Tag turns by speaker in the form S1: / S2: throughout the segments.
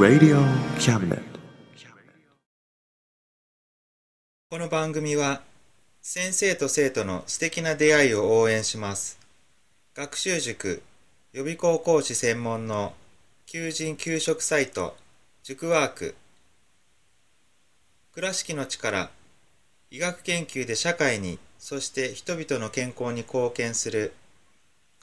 S1: Radio Cabinet.
S2: この番組は先生と生徒の素敵な出会いを応援します学習塾予備校講師専門の求人・給食サイト塾ワーク倉敷の力医学研究で社会にそして人々の健康に貢献する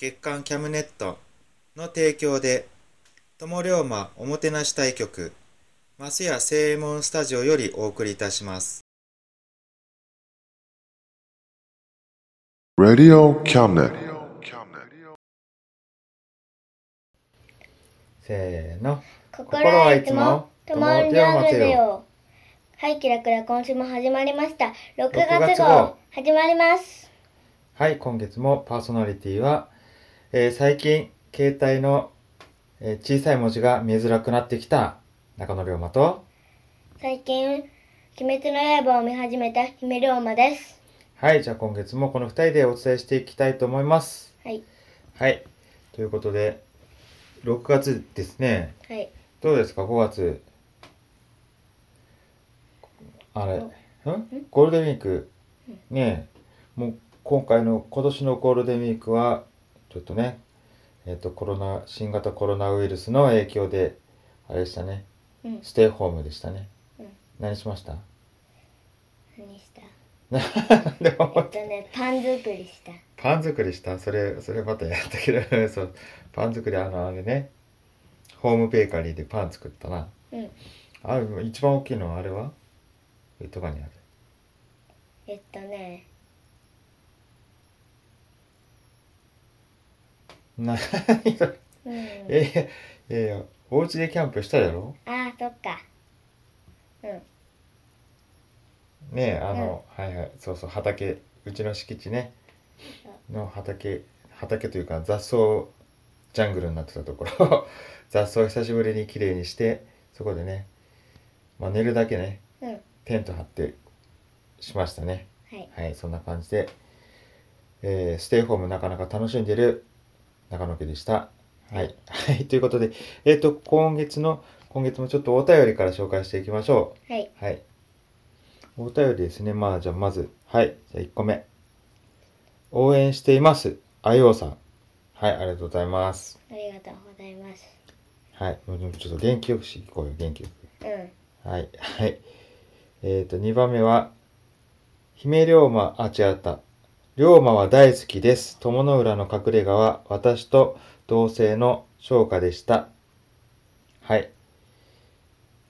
S2: 月刊キャムネットの提供で友龍馬おもてなし対局マスヤ正右衛門スタジオよりお送りいたします
S1: Radio Cabinet.
S2: せーの
S3: 心はいつも友にあるよ。はい、キラキラ今週も始まりました。6月
S2: 号
S3: 始まります。
S2: はい、今月もパーソナリティは、えー最近、携帯の、えー小さい文字が見えづらくなってきた中野龍馬と、
S3: 最近、鬼滅の刃を見始めた姫龍馬です。
S2: はい、じゃあ今月もこの二人でお伝えしていきたいと思います。
S3: はい、
S2: はい、ということで、6月ですね。
S3: はい。
S2: どうですか、5月。あれ、んゴールデンウィーク、ねえ、もう今回の、今年のゴールデンウィークは、ちょっとね、えっ、と、コロナ、新型コロナウイルスの影響で、あれでしたね、
S3: うん
S2: ステイホームでしたね。
S3: うん
S2: 何しました？
S3: 何した？
S2: でも
S3: えっとね、パン作りした。
S2: パン作りした？それ、それまたやったけど、そう、パン作り、あの、あれね、ホームベーカリーでパン作ったな。
S3: うん。
S2: あれ、一番大きいのはあれは？えとかにある。
S3: えっとね、
S2: な、それ
S3: うん。
S2: えいやいや、お家でキャンプしたやろ？
S3: あー、そっか。うん。
S2: ねえ、あの、はいはい、そうそう、畑、うちの敷地ね、の畑、畑というか雑草ジャングルになってたところ、雑草を久しぶりにきれいにして、そこでね、まあ寝るだけね、
S3: うん。
S2: テント張ってしましたね。
S3: はい。
S2: はい、そんな感じで、えーステイホームなかなか楽しんでる中野家でした。はい。はい、ということで、えっ、と、今月の、今月もちょっとお便りから紹介していきましょ
S3: はい。
S2: う。はい。お便りですね。まあ、じゃあまず、はい。じゃあ1個目。応援しています。あようさん。はい、ありがとうございます。
S3: ありがとうございます。
S2: はい。もうちょっと元気よくし、行こうよ、元気よく。
S3: うん。
S2: はい。はい。えっ、と、2番目は、姫龍馬、あ、違った。龍馬は大好きです。友の浦の隠れ家は、私と同性の唱歌でした。はい。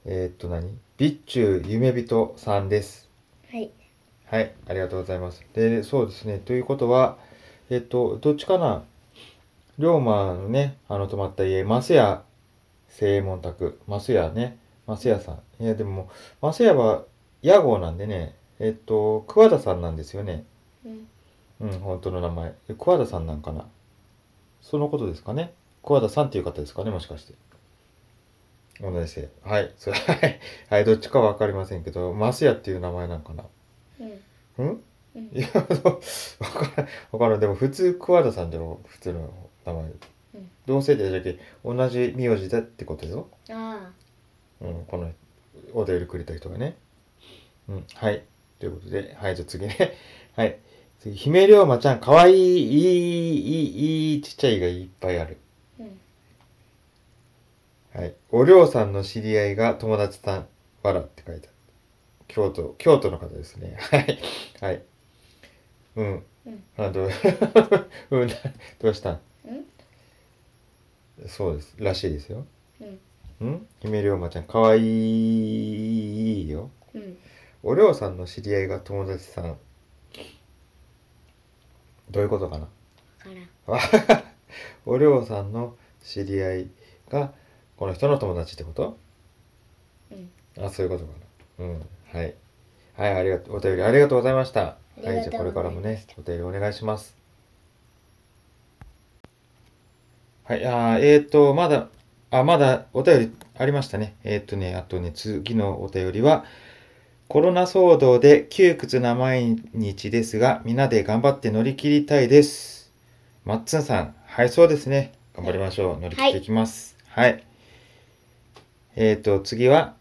S2: えっ、と何、備中夢人さんです。
S3: はい。
S2: はい。ありがとうございます。で、そうですね。ということは、えっ、と、どっちかな？龍馬のね、あの泊まった家、増屋正右衛門宅、増屋ね、増屋さん。いや、でも、増屋は屋号なんでね、えっ、と、桑田さんなんですよね。
S3: うん。
S2: うん、本当の名前。え桑田さんなんかな？そのことですかね？桑田さんっていう方ですかね？もしかして。同じ姓。はい。それ、はい。はい、どっちかわかりませんけど、増屋っていう名前なんかな？
S3: うん。
S2: うん？
S3: うん
S2: いや、わからん、わからん。でも普通、桑田さんじゃろ普通の名前。
S3: うん
S2: 同姓でじゃけ、同じ名字だってことよ。
S3: あ
S2: うん、この、お便りくれた人がね。うん、はい。ということで、はい、じゃあ次ね。はい。次、姫龍馬ちゃん、かわいい、いい、いい、いい、ちっちゃいがいっぱいある。
S3: あ。うん。
S2: はい。おりょうさんの知り合いが友達さん、わらって書いてある。京都、京都の方ですね。はい。はい。うん。
S3: うん
S2: あ、どう、うん、どうしたん？
S3: うん
S2: そうです。らしいですよ。
S3: うん
S2: ん？姫龍馬ちゃん、かわいいよ。
S3: うん
S2: おりょうさんの知り合いが友達さん。どういうことかな？
S3: から。
S2: おりょうさんの知り合いがこの人の友達ってこと？
S3: うん。
S2: あそういうことかな。うんはい。はいありがとう。お便りありがとうございました。はいじゃあこれからもねお便りお願いします。はいあーえーとまだあまだお便りありましたね。えー、とねあとね次のお便りはコロナ騒動で窮屈な毎日ですが皆で頑張って乗り切りたいです。マッツンさんはいそうですね。頑張りましょう。乗り切っていきます。はい、えーと次は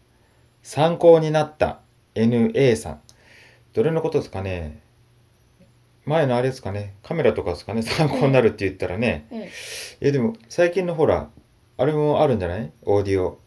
S2: 参考になった NA さん。どれのことですかね？前のあれですかね？カメラとかですかね？参考になるって言ったらね、
S3: うん。
S2: えでも最近のほらあれもあるんじゃない？オーディオ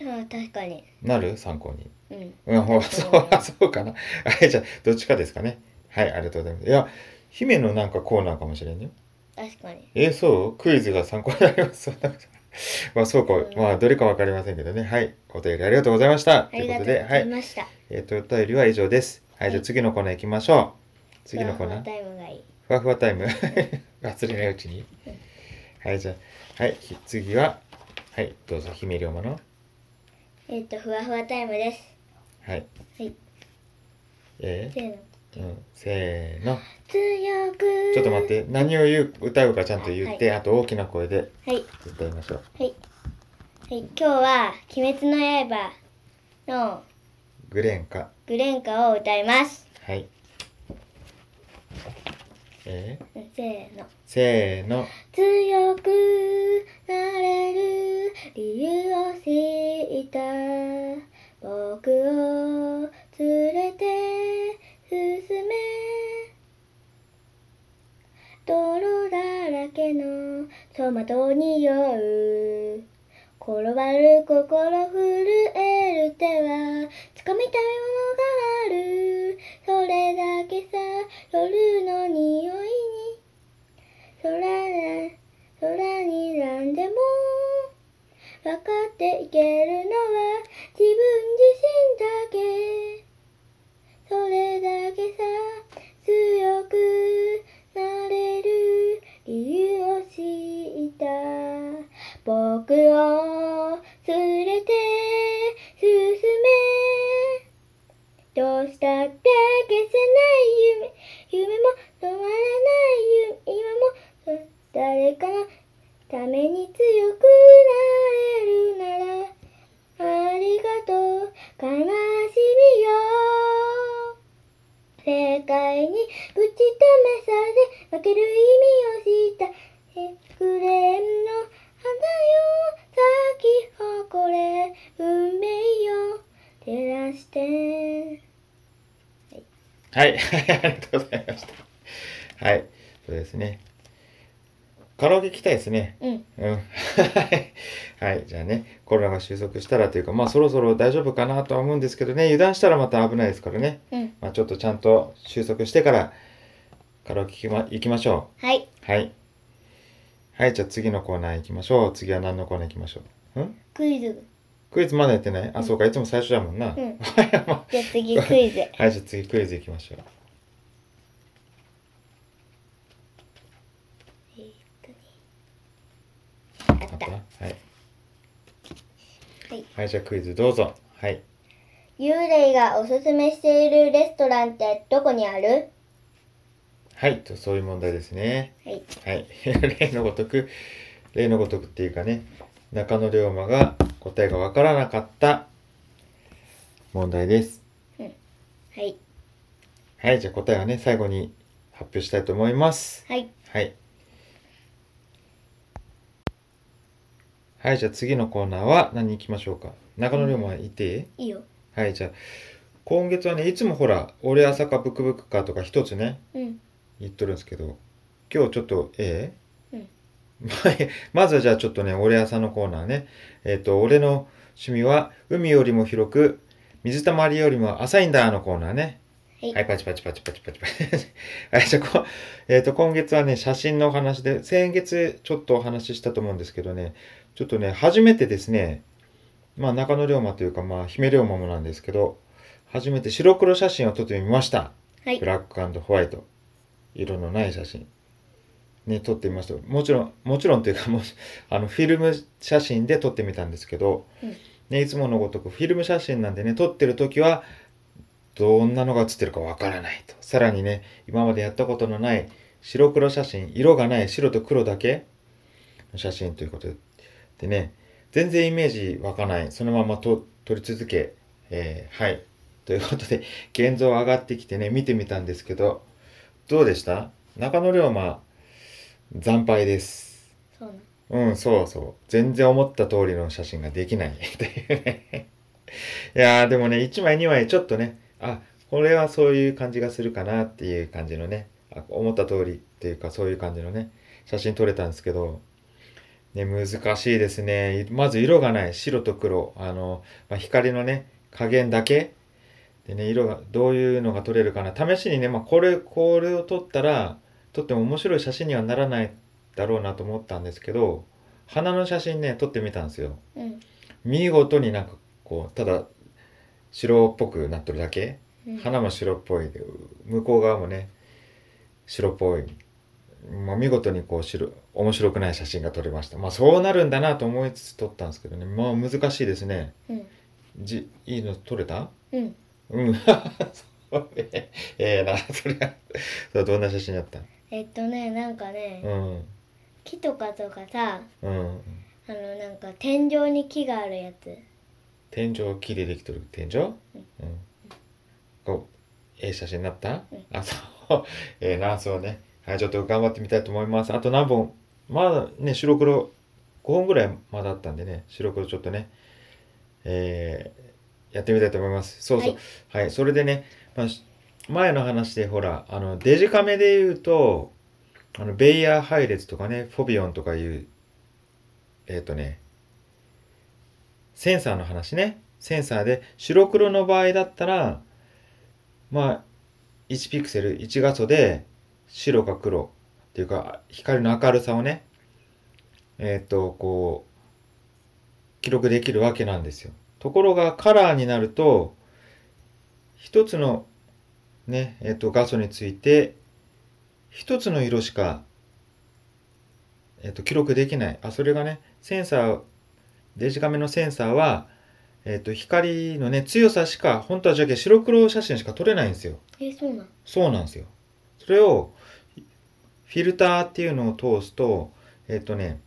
S3: ああ確かに
S2: なる？参考に
S3: うん
S2: うん、ほらそう、あ そうかな。はい、じゃあ、どっちかですかね。はい、ありがとうございます。いや、姫のなんかコーナーかもしれんよ。
S3: 確かに
S2: えーそう？クイズが参考になります。まあ、そうか、
S3: うん
S2: まあ、どれかわかりませんけどね。はい、お便りありがとうございました。
S3: とうご
S2: ということで、はい。
S3: ざいました
S2: えっ、と、お便りは以上です。はい、じゃあ次のコーナー行きましょう。次のコーナー。
S3: タイムがいい
S2: ふわふわタイム。忘れないうちに。はい、じゃあ、はい、ひ次は、はい、どうぞ、姫龍馬の。
S3: えっとふわふわタイムです。
S2: はい。
S3: はい。
S2: え
S3: せーの。
S2: ーうん、せーの。
S3: 強く。
S2: ちょっと待って、何を言う、歌うかちゃんと言って、
S3: は
S2: あと大きな声で
S3: はい。
S2: 歌いましょう。
S3: はい、はい、今日は「鬼滅の刃」の
S2: グレンか。
S3: グレンカを歌います。
S2: はい。えー、
S3: せーの。
S2: せーの。
S3: 強くなれる理由を知った僕を連れて進め泥だらけのトマトに酔う転ばる心震える手はつかみたいものがあるそれだけさ夜の匂いに空空になんでも。分かっていけるのは自分自身だけ。それだけさ強くなれる理由を知った。僕を連れて進め。どうしたって消せない夢。夢も止まらない夢。今も誰かのために強くなれるならありがとう悲しみよ世界にぶち止めされ負ける意味を知ったえグレンの花よ咲き誇れ運命よ照らして
S2: はい、はい、ありがとうございました。はい、そうですね。カラオケ行きたいですね。
S3: うん
S2: うん。はい、じゃあね、コロナが収束したらというか、まあそろそろ大丈夫かなとは思うんですけどね、油断したらまた危ないですからね。
S3: うん
S2: まあちょっとちゃんと収束してから、カラオケ行きま行きましょう。
S3: はい
S2: はい。はい、じゃあ次のコーナー行きましょう。次は何のコーナー行きましょう？ん？
S3: クイズ
S2: クイズまだやってない？あ、そうか、いつも最初だもんな。
S3: うん
S2: はい、
S3: じゃあ次クイズ
S2: はい、じゃあ次クイズ行きましょう。
S3: あっ
S2: あったた？はい。
S3: はい
S2: はい、じゃあクイズどうぞ。はい。
S3: 幽霊がおすすめしているレストランってどこにある？
S2: はい、とそういう問題ですね。
S3: はい
S2: はい。例のごとく、例のごとくっていうかね、中野龍馬が答えがわからなかった問題です。
S3: はい
S2: はい、じゃあ答えはね、最後に発表したいと思います。
S3: はい
S2: はい。はい、じゃあ次のコーナーは何行きましょうか？中野龍馬いていい、
S3: いいよ
S2: はい、じゃあ、今月はね、いつもほら、俺朝かブクブクかとか一つね、
S3: うん
S2: 言っとるんですけど、今日ちょっと、ええ？
S3: うん
S2: まずはじゃあちょっとね、俺朝のコーナーね。えっ、と、俺の趣味は海よりも広く、水たまりよりも浅いんだのコーナーね。
S3: はい
S2: はい、パチパチパチパチパチパチ。はい、じゃあこ、えっ、と、今月はね、写真のお話で、先月ちょっとお話ししたと思うんですけどね、ちょっとね、初めてですね、まあ中野龍馬というか、まあ姫龍馬もなんですけど、初めて白黒写真を撮ってみました。
S3: はい
S2: ブ。ラックホワイト。色のない写真。ね、撮ってみました。もちろん、もちろんというか、もう、あの、フィルム写真で撮ってみたんですけど、
S3: うん
S2: ね、いつものごとく、フィルム写真なんでね、撮ってる時は、どんなのが写ってるかわからないと。さらにね、今までやったことのない白黒写真、色がない白と黒だけの写真ということでね、全然イメージ湧かない。そのままと撮り続け、えーはい。ということで、現像上がってきてね、見てみたんですけど、どうでした？中野龍馬、惨敗です。
S3: そう。
S2: うん、そうそう。全然思った通りの写真ができないっていうね。いやー、でもね、1枚2枚ちょっとね、あ、これはそういう感じがするかなっていう感じのね、あ思った通りっていうかそういう感じのね、写真撮れたんですけど、ね、難しいですね。まず色がない。白と黒。あの、まあ、光のね、加減だけ。でね、色が、どういうのが撮れるかな。試しにね、まあ、これ、これを撮ったら、撮っても面白い写真にはならないだろうなと思ったんですけど、花の写真ね、撮ってみたんですよ。
S3: うん。
S2: 見事になんかこう、ただ、白っぽくなってるだけ？
S3: うん
S2: 花も白っぽいで、向こう側もね、白っぽい。まあ、見事にこう白、面白くない写真が撮れました。まあそうなるんだなと思いつつ撮ったんですけどね。まあ難しいですね。
S3: うん。
S2: じ、いいの撮れた？
S3: うん。
S2: うん。それええな、それは。そどんな写真だった？
S3: えっとね、なんかね、
S2: うん。
S3: 木とかとかさ、
S2: うん。
S3: あの、なんか天井に木があるやつ。
S2: 天井木でできてる？天井？うん。こう、ええ写真になった、
S3: うん
S2: あ、そう。ええな、そうね。はい、ちょっと頑張ってみたいと思います。あと何本？まだね、白黒5本ぐらいまだあったんでね、白黒ちょっとね、えー、やってみたいと思います。そうそう。
S3: は
S2: はい、それでね、まあ、し前の話でほら、あの、デジカメで言うと、あの、ベイヤー配列とかね、フォビオンとかいう、えっ、とね、センサーの話ね。センサーで、白黒の場合だったら、まあ、1ピクセル、1画素で、白か黒っていうか、光の明るさをね、えっ、と、こう、記録できるわけなんですよ。ところが、カラーになると、一つの、ね、えっ、と、画素について、一つの色しか、えっ、と、記録できない。あ、それがね、センサー、デジカメのセンサーは、えっ、と、光のね、強さしか、本当はじゃけ白黒写真しか撮れないんですよ。
S3: え、そうなん？
S2: そうなんですよ。それを、フィルターっていうのを通すと、えっ、とね、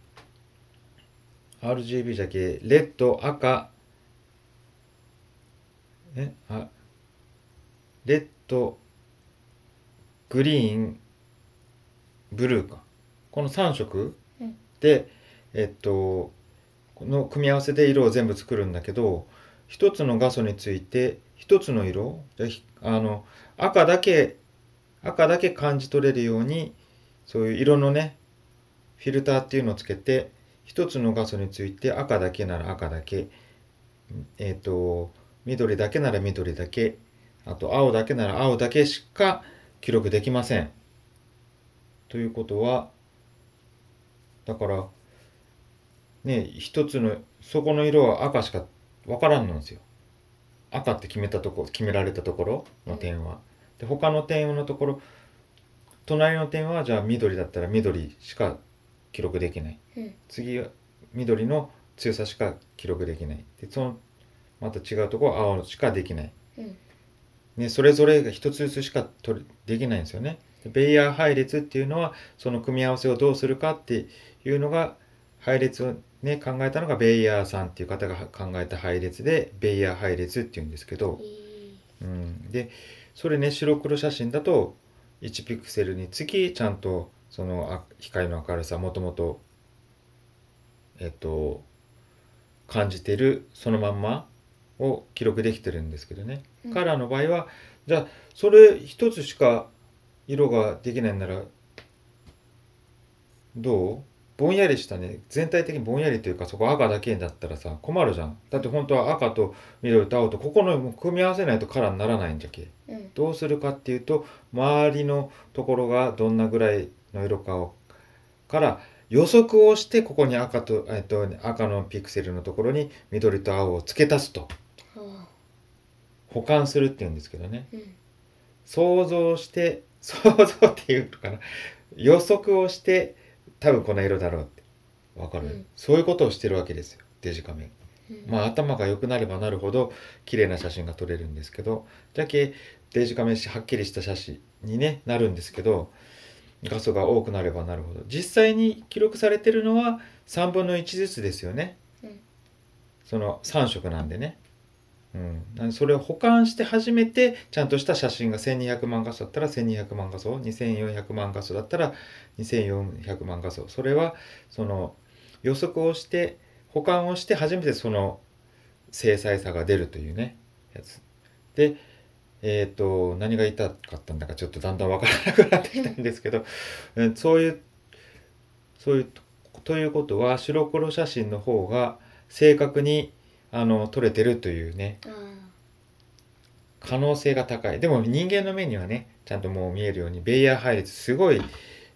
S2: RGB じゃけ、レッド、赤、え、あ、レッド、グリーン、ブルーか。この3色？
S3: うん。
S2: で、えっと、この組み合わせで色を全部作るんだけど、一つの画素について、一つの色、じゃあの、赤だけ、赤だけ感じ取れるように、そういう色のね、フィルターっていうのをつけて、一つの画素について赤だけなら赤だけ、えっ、と、緑だけなら緑だけ、あと青だけなら青だけしか記録できません。ということは、だから、ね、一つの、そこの色は赤しかわからんのですよ。赤って決めたとこ、決められたところの点は。で、他の点のところ、隣の点はじゃあ緑だったら緑しか記録できない。
S3: うん。
S2: 次は緑の強さしか記録できない。で、その、また違うとこ青しかできない。
S3: うん。
S2: ね、それぞれが一つずつしか取りできないんですよね。でベイヤー配列っていうのはその組み合わせをどうするかっていうのが配列をね考えたのがベイヤーさんっていう方が考えた配列でベイヤー配列っていうんですけど、
S3: い
S2: うん、でそれね白黒写真だと1ピクセルにつきちゃんとそのあ光の明るさもともとえっと感じてるそのまんまを記録できてるんですけどね、
S3: うん。
S2: カラーの場合はじゃあそれ一つしか色ができないならどう？ぼんやりしたね。全体的にぼんやりというかそこ赤だけだったらさ困るじゃん。だって本当は赤と緑と青とここの組み合わせないとカラーにならないんじゃけ。
S3: うん。
S2: どうするかっていうと周りのところがどんなぐらいの色かをから予測をしてここに赤と,、えっと赤のピクセルのところに緑と青を付け足すと。
S3: は
S2: 保管するっていうんですけどね。
S3: あうん。
S2: 想像して 想像っていうのかな。予測をして多分この色だろうって。わかる、
S3: うん。
S2: そういうことをしてるわけですよ。デジカメ。
S3: うん。
S2: まあ頭が良くなればなるほど綺麗な写真が撮れるんですけど。じゃけデジカメしはっきりした写真に、ね、なるんですけど画素が多くなればなるほど。実際に記録されてるのは3分の1ずつですよね、
S3: うん。
S2: その3色なんでね、うん、それを保管して初めてちゃんとした写真が1200万画素だったら1200万画素2400万画素だったら2400万画素それはその予測をして保管をして初めてその精細さが出るというねやつ。でえっ、と何が言いたかったんだかちょっとだんだん分からなくなってきたんですけどえー そういうそういうということは白黒写真の方が正確にあの撮れてるというね。
S3: あ
S2: 可能性が高い。でも人間の目にはねちゃんともう見えるようにベイヤー配列すごい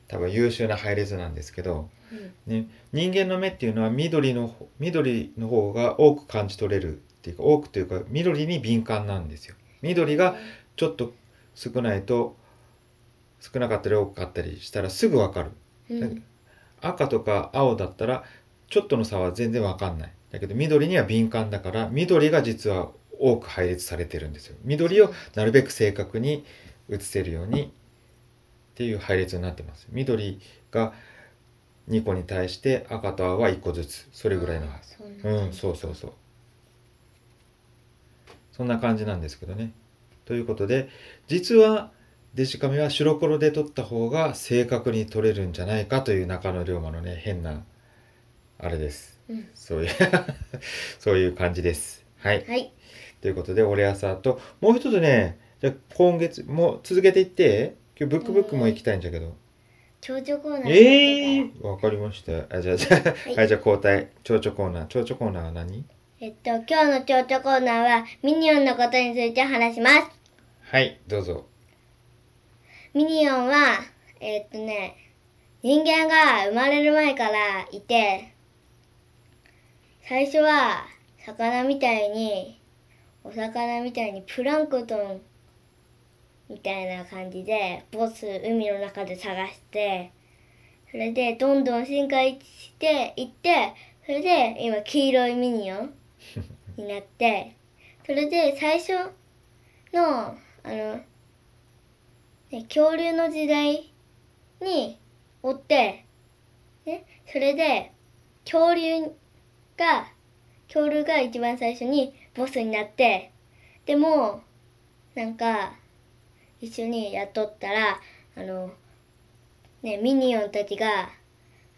S2: 多分優秀な配列なんですけど
S3: あうん。
S2: ね、人間の目っていうのは緑の方緑の方が多く感じ取れるっていうか多くというか緑に敏感なんですよ。緑がちょっと少ないと少なかったり多かったりしたらすぐ分かる。
S3: うん。
S2: 赤とか青だったらちょっとの差は全然分かんないだけど緑には敏感だから緑が実は多く配列されてるんですよ。緑をなるべく正確に写せるようにっていう配列になってます。緑が2個に対して赤と青は1個ずつ。それぐらいのはず。うんそうそうそう。そんな感じなんですけどね。ということで実はデジカメは白黒で撮った方が正確に撮れるんじゃないかという中野龍馬のね変なあれです
S3: うん。
S2: そういう そういう感じです。はい。
S3: はい。
S2: ということで俺朝ともう一つねじゃあ今月もう続けていって今日ブックブックも行きたいんだけど、
S3: 蝶々コーナー
S2: ええー、わかりました。あじゃあじゃあ、
S3: い。
S2: はい、じゃあ交代。蝶々コーナー。蝶々コーナーは何？
S3: えっと今日の蝶々コーナーはミニオンのことについて話します。
S2: はいどうぞ。
S3: ミニオンはえっとね人間が生まれる前からいて最初は魚みたいにお魚みたいにプランクトンみたいな感じでボス海の中で探してそれでどんどん進化していってそれで今黄色いミニオンになってそれで最初のあの、ね、恐竜の時代におって、ね、それで恐竜が恐竜が一番最初にボスになってでもなんか一緒にやっとったらあのねミニオンたちが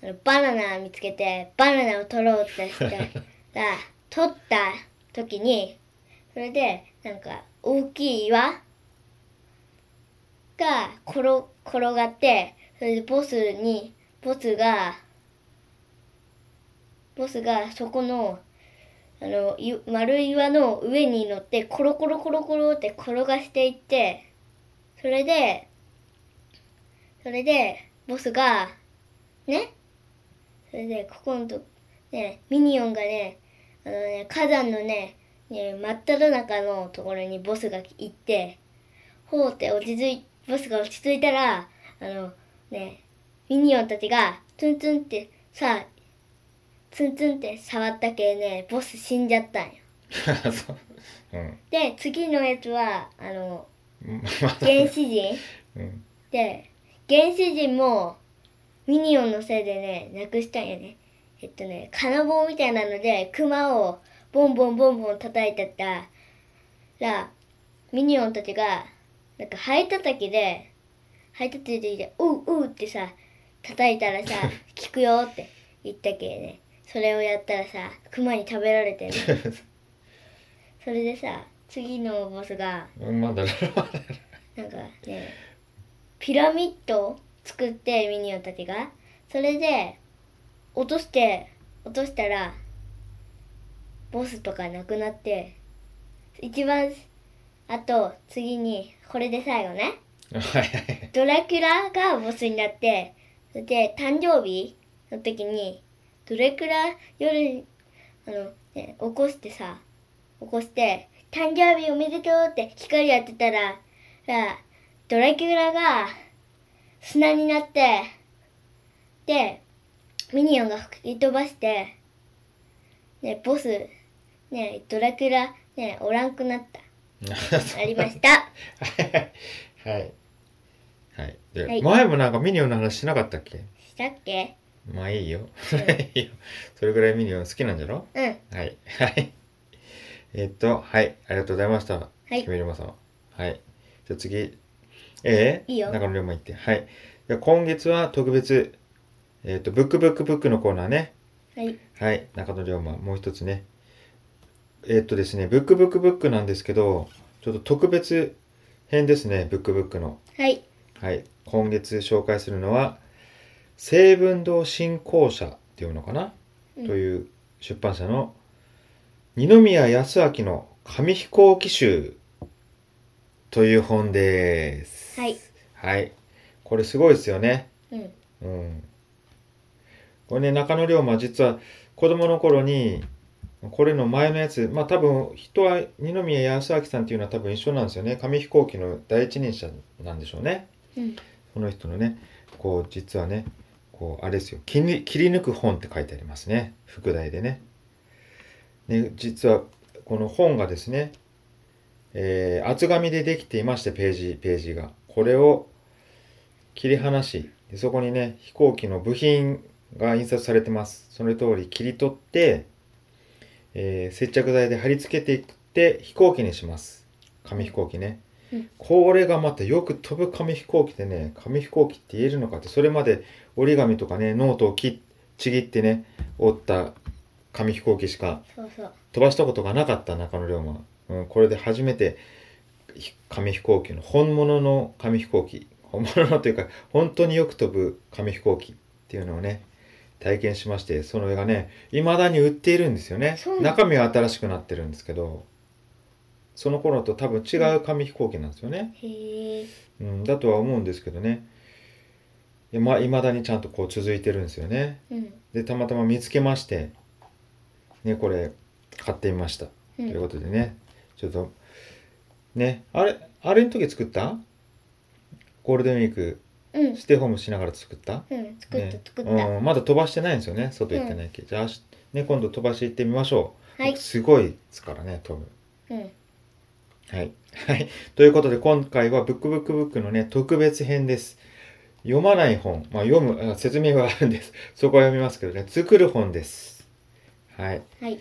S3: あのバナナ見つけてバナナを取ろうとしたら 取った時にそれでなんか大きい岩が転転がってそれでボスにボスがボスがそこのあの丸い岩の上に乗ってコロコロコロコロって転がしていってそれでそれでボスがねそれでここのとねミニオンがねあのね火山のねね真っ只中のところにボスが行ってほうって落ち着いボスが落ち着いたらあのねミニオンたちがツンツンってさあツンツンって触ったけねボス死んじゃったんよ。
S2: そう。うん。
S3: で次のやつはあの
S2: うん。
S3: 原始人。
S2: うん。
S3: で原始人もミニオンのせいでねなくしたんやね。えっとね金棒みたいなのでクマをボンボンボンボン叩いてったらミニオンたちがなんかハエ叩きでハエ叩きで「ううう」ってさ叩いたらさ「効くよ」って言ったけねそれをやったらさクマに食べられてね それでさ次のボスが
S2: うんまだ
S3: なんかねピラミッドを作ってミニオンたちが。それで落として落としたらボスとかなくなって一番あと次にこれで最後ね。ドラキュラがボスになってそれで誕生日の時にドラキュラ夜にあの、ね、起こしてさ起こして誕生日おめでとうって光やってたらさドラキュラが砂になってでミニオンが吹き飛ばしてねボスねドラキュラねおらんくなった。ありました。
S2: はい。はい。で、
S3: はい。
S2: 前もなんかミニオンの話しなかったっけ？
S3: したっけ？
S2: まあいいよ。いいよそれぐらいミニオン好きなんじゃろ？
S3: うん。
S2: はい。はい。えっとはい。ありがとうございました。
S3: はい。
S2: キメリマさんはい。じゃあ次。ええ
S3: いいよ。
S2: 中野龍馬行って。はい。じゃあ今月は特別えっ、とブックブックブックのコーナーね。
S3: はい。
S2: はい、中野龍馬、もう一つね。えーっとですね、ブックブックブックなんですけど、ちょっと特別編ですね、ブックブックの。
S3: はい。
S2: はい、今月紹介するのは、成文堂振興社っていうのかな、
S3: うん
S2: という出版社の二宮康明の紙飛行機集という本です。
S3: はい。
S2: はい。これすごいですよね。
S3: うん
S2: うん。これね、中野龍馬実は子供の頃に、これの前のやつ、まあ多分人は二宮康明さんっていうのは多分一緒なんですよね。紙飛行機の第一人者なんでしょうね。
S3: うん
S2: この人のね、こう実はね、こうあれですよ。切り切り抜く本って書いてありますね。副題でね。ね、実はこの本がですね、えー厚紙でできていまして、ページ、ページが。これを切り離し、でそこにね、飛行機の部品が印刷されてます。その通り切り取って、えー接着剤で貼り付けていって飛行機にします。紙飛行機ね。
S3: うん
S2: これがまたよく飛ぶ紙飛行機でね、紙飛行機って言えるのかって、それまで折り紙とかね、ノートを切っちぎってね、折った紙飛行機しか飛ばしたことがなかった中野龍馬、うん、これで初めてひ紙飛行機の本物の紙飛行機。本物のというか本当によく飛ぶ紙飛行機っていうのをね体験しましてその絵がね未だに売っているんですよね。中身は新しくなってるんですけどその頃と多分違う紙飛行機なんですよね、うん、だとは思うんですけどねいやまあ未だにちゃんとこう続いてるんですよね。
S3: うん。
S2: でたまたま見つけましてねこれ買ってみました、
S3: う
S2: というんことでね。ちょっとねあれあれの時作った？ゴールデンウィーク
S3: うん。
S2: ステイホームしながら作った？
S3: うん作った
S2: ね。
S3: 作った、
S2: うん、まだ飛ばしてないんですよね外行ってないけど、じゃあしね今度飛ばして行ってみましょう、
S3: はい。
S2: 僕すごいですからね飛ぶ。
S3: うん。
S2: はい。はい。ということで、今回はブックブックブックのね、特別編です。読まない本、まあ、読むあ、説明はあるんです。そこは読みますけどね、作る本です。はい。
S3: はい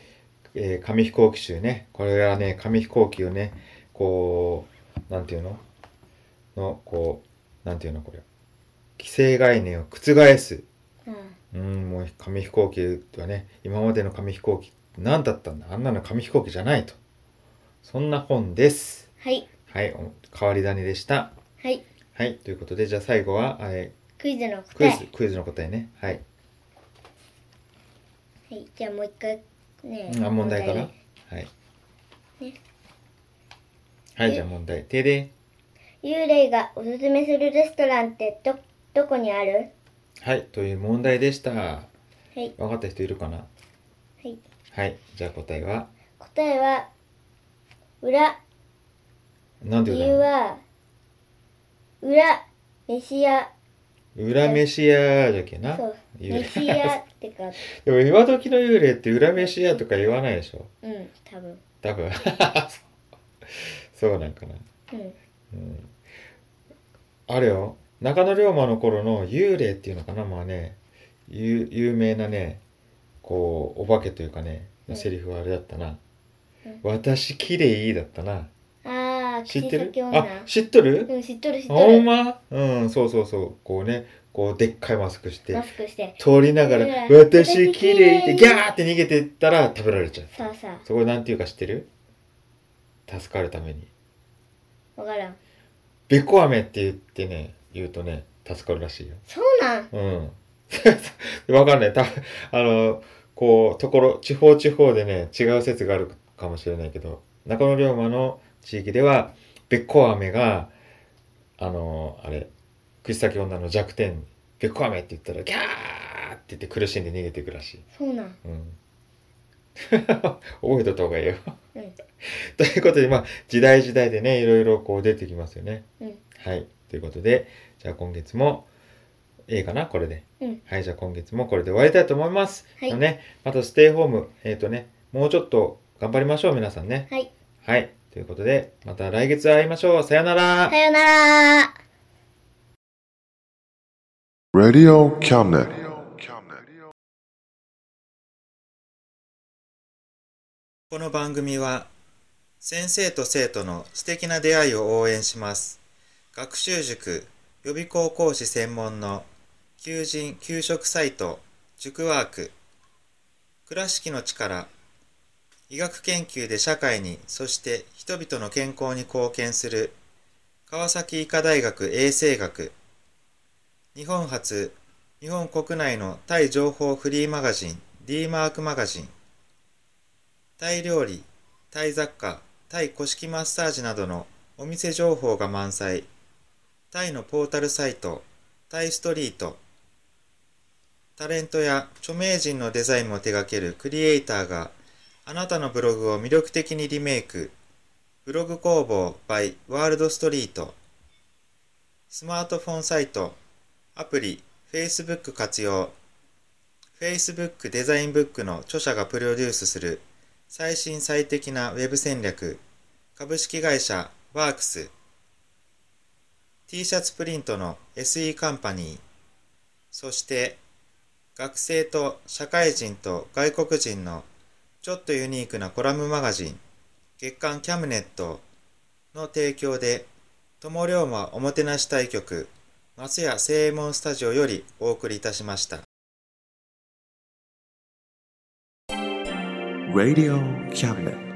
S2: えー紙飛行機集ね。これはね、紙飛行機をね、こう、なんていうの？の、こう、なんていうの？これ。既成概念を覆す。
S3: あ
S2: うん、もう紙飛行機はね、今までの紙飛行機何だったんだ？あんなの紙飛行機じゃないと。そんな本です。
S3: はい
S2: はい、お変わり種でした。
S3: はい
S2: はい、ということで、じゃあ最後は、え
S3: クイズの
S2: ークイ
S3: 答え
S2: ズ、クイズの答えね。はい。
S3: はいじゃあもう一回ね
S2: あ、問題から？
S3: で
S2: はい。
S3: ね
S2: はい、じゃあ問題。てで。
S3: 幽霊がおすすめするレストランってどどこにある？
S2: はい、という問題でした。
S3: はい
S2: 分かった人いるかな？
S3: はい
S2: はい、じゃあ答えは？
S3: 答えは裏理
S2: なんで裏
S3: 由は裏飯屋。
S2: 裏飯屋じゃけな。
S3: そう。
S2: 幽霊
S3: 飯屋ってか。
S2: でも今時の幽霊って裏飯屋とか言わないでしょ？
S3: うん多分。
S2: 多分。そうなんかな。
S3: うん。
S2: うん。あれよ。中野龍馬の頃の幽霊っていうのかな？まあね。有有名なねこうお化けというかね
S3: うん
S2: セリフはあれだったな。
S3: うん「
S2: 私きれい」だったな知ってる？あ知っとる？
S3: うん知っとる知っと
S2: ほん
S3: る
S2: ま？うんそうそうそう。こうねこうでっかいマスクして
S3: マスクして。
S2: 通りながら「
S3: うん
S2: 私きれい」ってギャーって逃げていったら食べられちゃう。
S3: さあさ
S2: そこなんていうか知ってる？助かるために。
S3: あわからん。
S2: べこ飴って言ってね言うとね助かるらしいよ。
S3: そうなん？
S2: うん。わかんない。た、あの、こう、ところ、地方地方でね、違う説があるかもしれないけど、中野龍馬の地域では、べっこう飴が、あの、あれ、口先女の弱点、べっこう飴って言ったら、ギャーって言って苦しんで逃げていくらしい。
S3: そうなん
S2: うん。覚えとった方がいいよ。
S3: うん
S2: ということで、まあ、時代時代でね、いろいろこう出てきますよね。
S3: うん
S2: はい。ということで、じゃあ今月も、ええかなこれで。
S3: うん
S2: はい、じゃあ今月もこれで終わりたいと思います。
S3: はい
S2: ね、またステイホーム、えっ、とね、もうちょっと頑張りましょう、皆さんね。
S3: はい
S2: はい。ということで、また来月会いましょう。さよなら
S3: さ。よなら
S1: Radio Cabinet.
S2: この番組は先生と生徒の素敵な出会いを応援します学習塾予備校講師専門の求人・給食サイト塾ワーク倉敷の力医学研究で社会にそして人々の健康に貢献する川崎医科大学衛生学日本初日本国内のタイ情報フリーマガジン D マークマガジンタイ料理、タイ雑貨、タイ古式マッサージなどのお店情報が満載。タイのポータルサイト、タイストリート。タレントや著名人のデザインも手掛けるクリエイターがあなたのブログを魅力的にリメイク。ブログ工房 by ワールドストリート。スマートフォンサイト、アプリ、Facebook 活用。Facebook デザインブックの著者がプロデュースする最新最適なウェブ戦略株式会社ワークス t シャツプリントの SE カンパニーそして学生と社会人と外国人のちょっとユニークなコラムマガジン月刊キャムネットの提供で友龍馬おもてなし対局松屋正右衛門スタジオよりお送りいたしました
S1: Radio Cabinet.